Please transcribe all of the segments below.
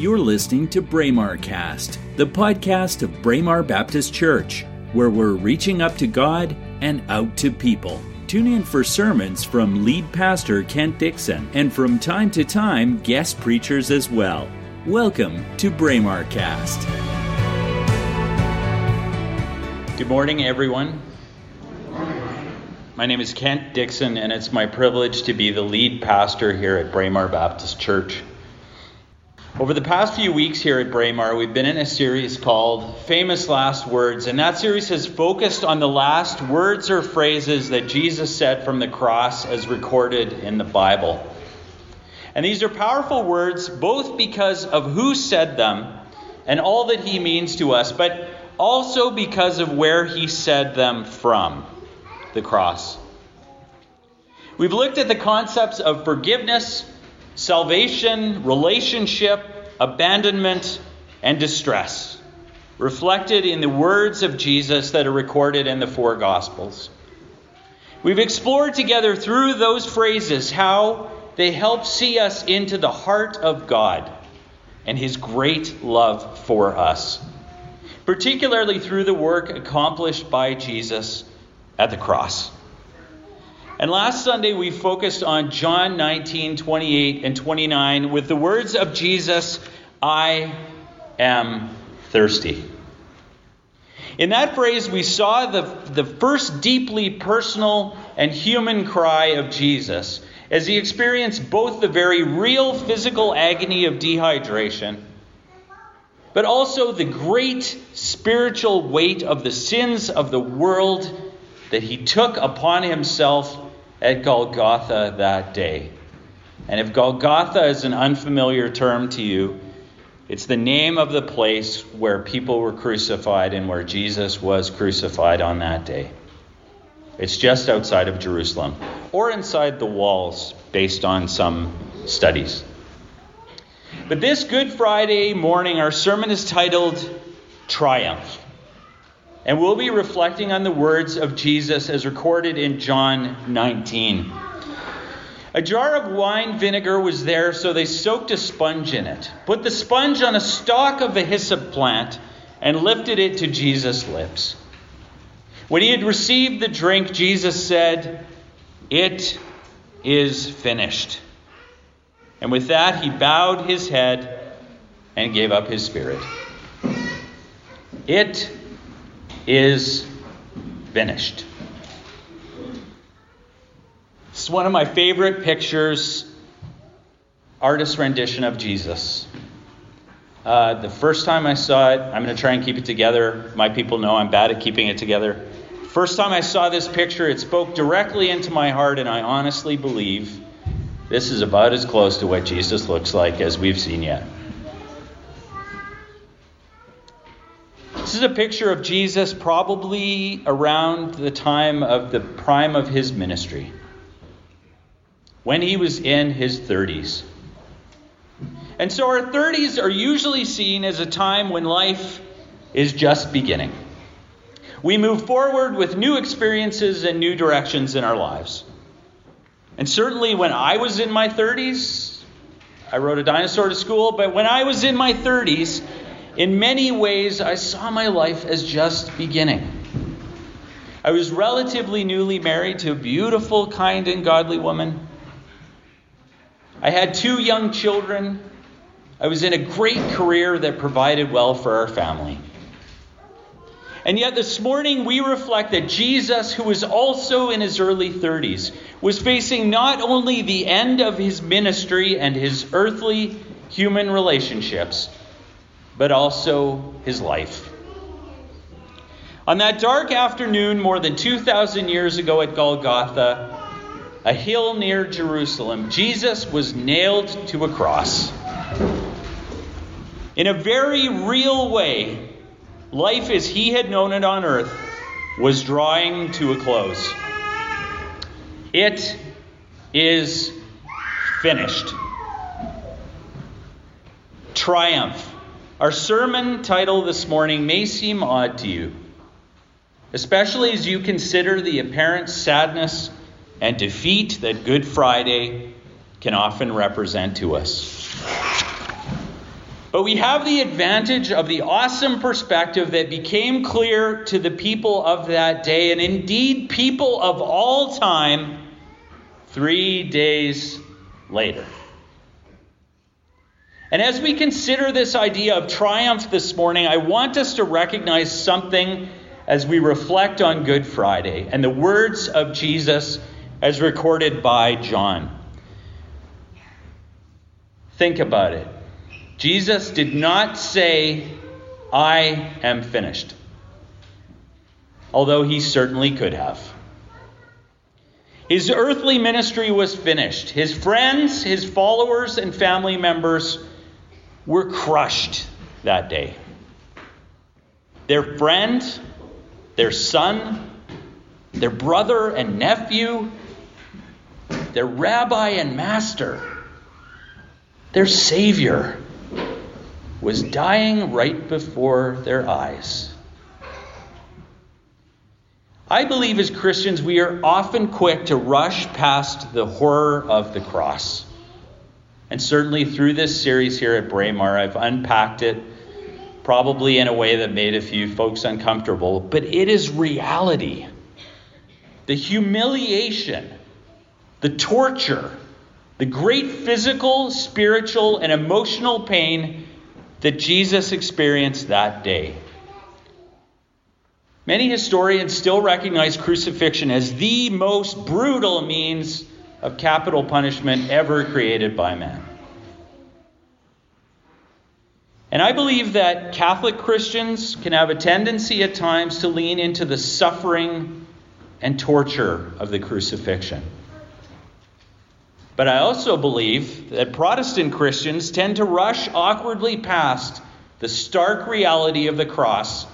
You're listening to Braemar Cast, the podcast of Braemar Baptist Church, where we're reaching up to God and out to people. Tune in for sermons from lead pastor Kent Dixon and from time to time guest preachers as well. Welcome to Braemar Cast. Good morning, everyone. My name is Kent Dixon, and it's my privilege to be the lead pastor here at Braemar Baptist Church. Over the past few weeks here at Braemar, we've been in a series called Famous Last Words, and that series has focused on the last words or phrases that Jesus said from the cross as recorded in the Bible. And these are powerful words both because of who said them and all that he means to us, but also because of where he said them from the cross. We've looked at the concepts of forgiveness salvation, relationship, abandonment, and distress, reflected in the words of Jesus that are recorded in the four Gospels. We've explored together through those phrases how they help see us into the heart of God and His great love for us, particularly through the work accomplished by Jesus at the cross. And last Sunday, we focused on John 19, 28, and 29 with the words of Jesus I am thirsty. In that phrase, we saw the, the first deeply personal and human cry of Jesus as he experienced both the very real physical agony of dehydration, but also the great spiritual weight of the sins of the world that he took upon himself at Golgotha that day. And if Golgotha is an unfamiliar term to you, it's the name of the place where people were crucified and where Jesus was crucified on that day. It's just outside of Jerusalem, or inside the walls, based on some studies. But this Good Friday morning, our sermon is titled Triumph. And we'll be reflecting on the words of Jesus as recorded in John 19. A jar of wine vinegar was there, so they soaked a sponge in it, put the sponge on a stalk of a hyssop plant, and lifted it to Jesus' lips. When he had received the drink, Jesus said, It is finished. And with that, he bowed his head and gave up his spirit. It is finished. It's one of my favorite pictures, artist rendition of Jesus. Uh, the first time I saw it, I'm going to try and keep it together. My people know I'm bad at keeping it together. First time I saw this picture, it spoke directly into my heart, and I honestly believe this is about as close to what Jesus looks like as we've seen yet. This is a picture of Jesus probably around the time of the prime of his ministry, when he was in his 30s. And so our 30s are usually seen as a time when life is just beginning. We move forward with new experiences and new directions in our lives. And certainly when I was in my 30s, I rode a dinosaur to school, but when I was in my 30s, in many ways, I saw my life as just beginning. I was relatively newly married to a beautiful, kind, and godly woman. I had two young children. I was in a great career that provided well for our family. And yet, this morning, we reflect that Jesus, who was also in his early 30s, was facing not only the end of his ministry and his earthly human relationships, but also his life. On that dark afternoon, more than 2,000 years ago at Golgotha, a hill near Jerusalem, Jesus was nailed to a cross. In a very real way, life as he had known it on earth was drawing to a close. It is finished. Triumph our sermon title this morning may seem odd to you, especially as you consider the apparent sadness and defeat that Good Friday can often represent to us. But we have the advantage of the awesome perspective that became clear to the people of that day, and indeed people of all time, three days later. And as we consider this idea of triumph this morning, I want us to recognize something as we reflect on Good Friday and the words of Jesus as recorded by John. Think about it. Jesus did not say, I am finished, although he certainly could have. His earthly ministry was finished. His friends, his followers, and family members were crushed that day. Their friend, their son, their brother and nephew, their rabbi and master, their Savior was dying right before their eyes. I believe as Christians we are often quick to rush past the horror of the cross. And certainly through this series here at Braemar, I've unpacked it probably in a way that made a few folks uncomfortable, but it is reality. The humiliation, the torture, the great physical, spiritual, and emotional pain that Jesus experienced that day. Many historians still recognize crucifixion as the most brutal means of capital punishment ever created by man. And I believe that Catholic Christians can have a tendency at times to lean into the suffering and torture of the crucifixion. But I also believe that Protestant Christians tend to rush awkwardly past the stark reality of the cross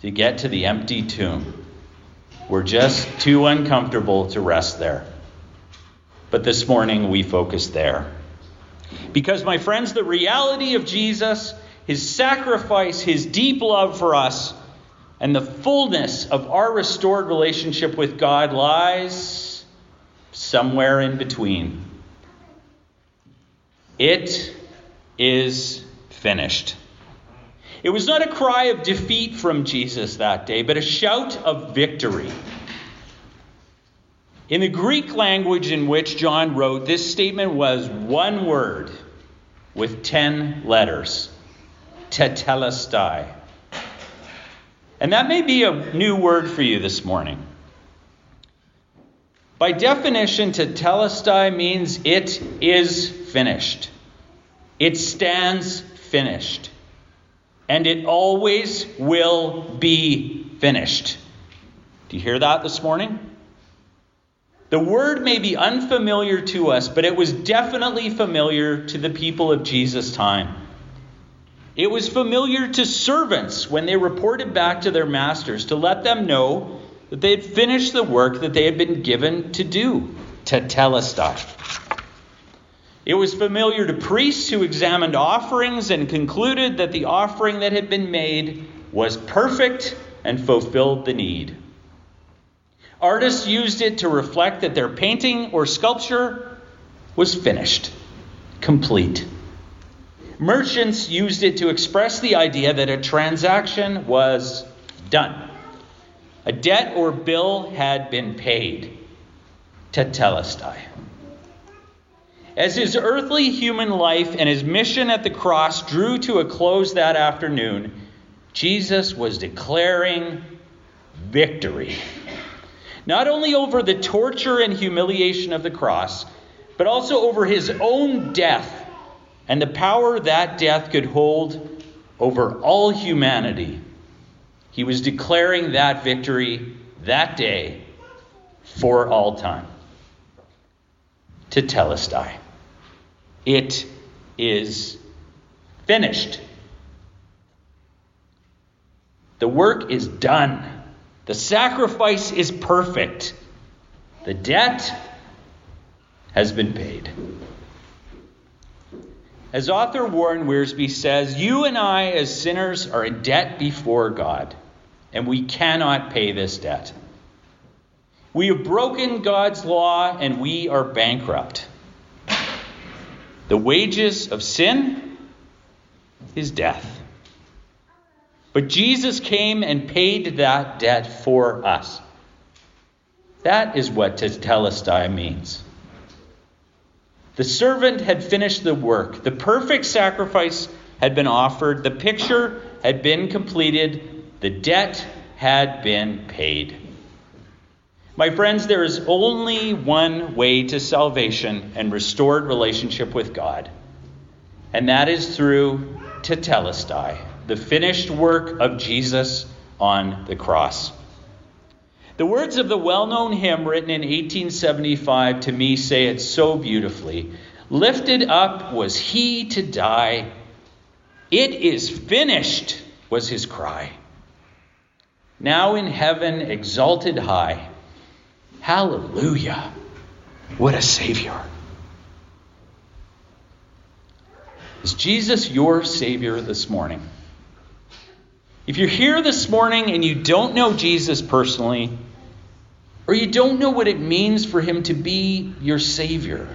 to get to the empty tomb. We're just too uncomfortable to rest there. But this morning we focus there. Because, my friends, the reality of Jesus, his sacrifice, his deep love for us, and the fullness of our restored relationship with God lies somewhere in between. It is finished. It was not a cry of defeat from Jesus that day, but a shout of victory. In the Greek language in which John wrote, this statement was one word with 10 letters tetelestai. And that may be a new word for you this morning. By definition, tetelestai means it is finished. It stands finished. And it always will be finished. Do you hear that this morning? The word may be unfamiliar to us, but it was definitely familiar to the people of Jesus' time. It was familiar to servants when they reported back to their masters to let them know that they had finished the work that they had been given to do, to tetelestai. It was familiar to priests who examined offerings and concluded that the offering that had been made was perfect and fulfilled the need. Artists used it to reflect that their painting or sculpture was finished, complete. Merchants used it to express the idea that a transaction was done. A debt or bill had been paid. Tetelestai. As his earthly human life and his mission at the cross drew to a close that afternoon, Jesus was declaring victory not only over the torture and humiliation of the cross, but also over his own death and the power that death could hold over all humanity. He was declaring that victory that day for all time. Tetelestai. It is finished. The work is done. The sacrifice is perfect. The debt has been paid. As author Warren Wiersbe says, you and I, as sinners, are in debt before God, and we cannot pay this debt. We have broken God's law, and we are bankrupt. The wages of sin is death. But Jesus came and paid that debt for us. That is what tetelestai means. The servant had finished the work. The perfect sacrifice had been offered. The picture had been completed. The debt had been paid. My friends, there is only one way to salvation and restored relationship with God, and that is through tetelestai, the finished work of Jesus on the cross. The words of the well known hymn written in 1875 to me say it so beautifully Lifted up was he to die. It is finished, was his cry. Now in heaven, exalted high. Hallelujah. What a Savior. Is Jesus your Savior this morning? If you're here this morning and you don't know Jesus personally, or you don't know what it means for him to be your Savior,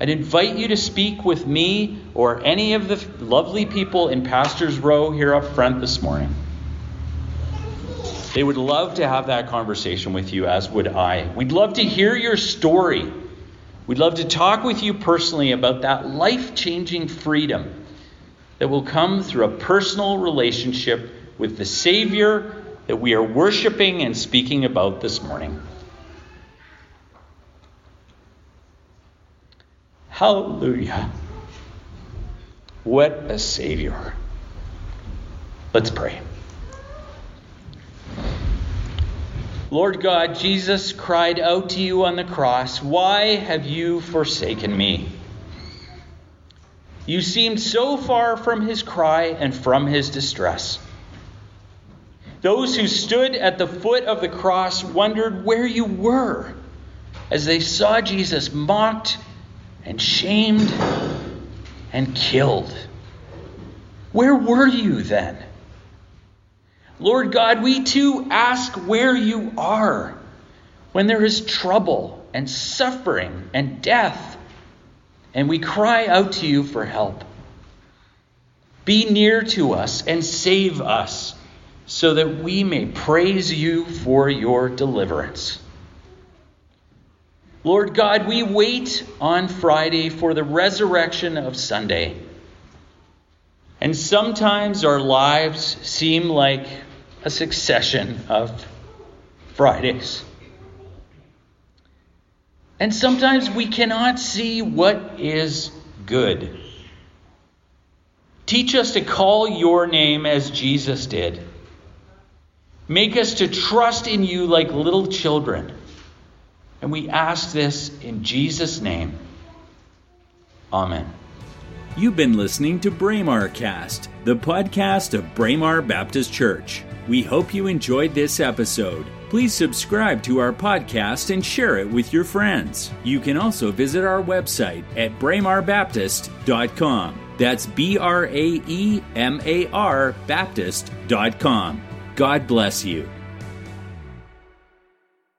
I'd invite you to speak with me or any of the lovely people in Pastor's Row here up front this morning. They would love to have that conversation with you, as would I. We'd love to hear your story. We'd love to talk with you personally about that life changing freedom that will come through a personal relationship with the Savior that we are worshiping and speaking about this morning. Hallelujah. What a Savior. Let's pray. Lord God, Jesus cried out to you on the cross, Why have you forsaken me? You seemed so far from his cry and from his distress. Those who stood at the foot of the cross wondered where you were as they saw Jesus mocked and shamed and killed. Where were you then? Lord God, we too ask where you are when there is trouble and suffering and death, and we cry out to you for help. Be near to us and save us so that we may praise you for your deliverance. Lord God, we wait on Friday for the resurrection of Sunday. And sometimes our lives seem like a succession of Fridays. And sometimes we cannot see what is good. Teach us to call your name as Jesus did. Make us to trust in you like little children. And we ask this in Jesus' name. Amen. You've been listening to Braemar Cast, the podcast of Braemar Baptist Church. We hope you enjoyed this episode. Please subscribe to our podcast and share it with your friends. You can also visit our website at braemarbaptist.com. That's B R A E M A R Baptist.com. God bless you.